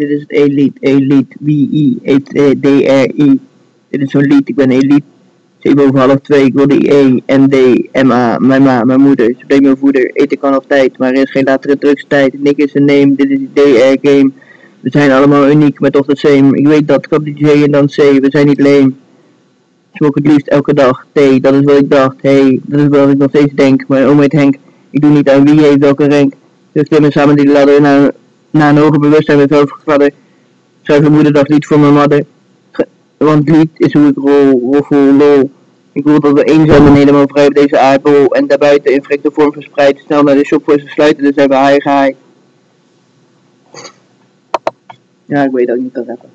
Dit is het Elite, Elite, W-I-E-D-R-I. Dit is zo'n lied, ik ben Elite. Zeven over half twee, ik wil die E, N, D, M, A, mijn ma, mijn moeder, ze mijn voeder, eten kan op tijd, maar er is geen latere drugstijd. Nick is een name, dit is de DR game. We zijn allemaal uniek, met toch de same. Ik weet dat, ik die J en dan C, we zijn niet leem. Smoke het liefst elke dag, T, dat is wat ik dacht, hey, dat is wat ik nog steeds denk. Maar oom Henk, ik doe niet aan wie heeft welke rank. Dus klimmen samen die ladder naar, naar een hoger bewustzijn met hoofdvader. Schrijf een moederdag lied voor mijn mother. Want lied is hoe ik rol, roffel, lol. Ik wil dat we eenzaam en helemaal vrij op deze aardbol en daarbuiten in vreemde vorm verspreid. Snel naar de shop voor ze sluiten, dus hebben hij gehaai. Ja, ik weet dat ik niet kan rappen.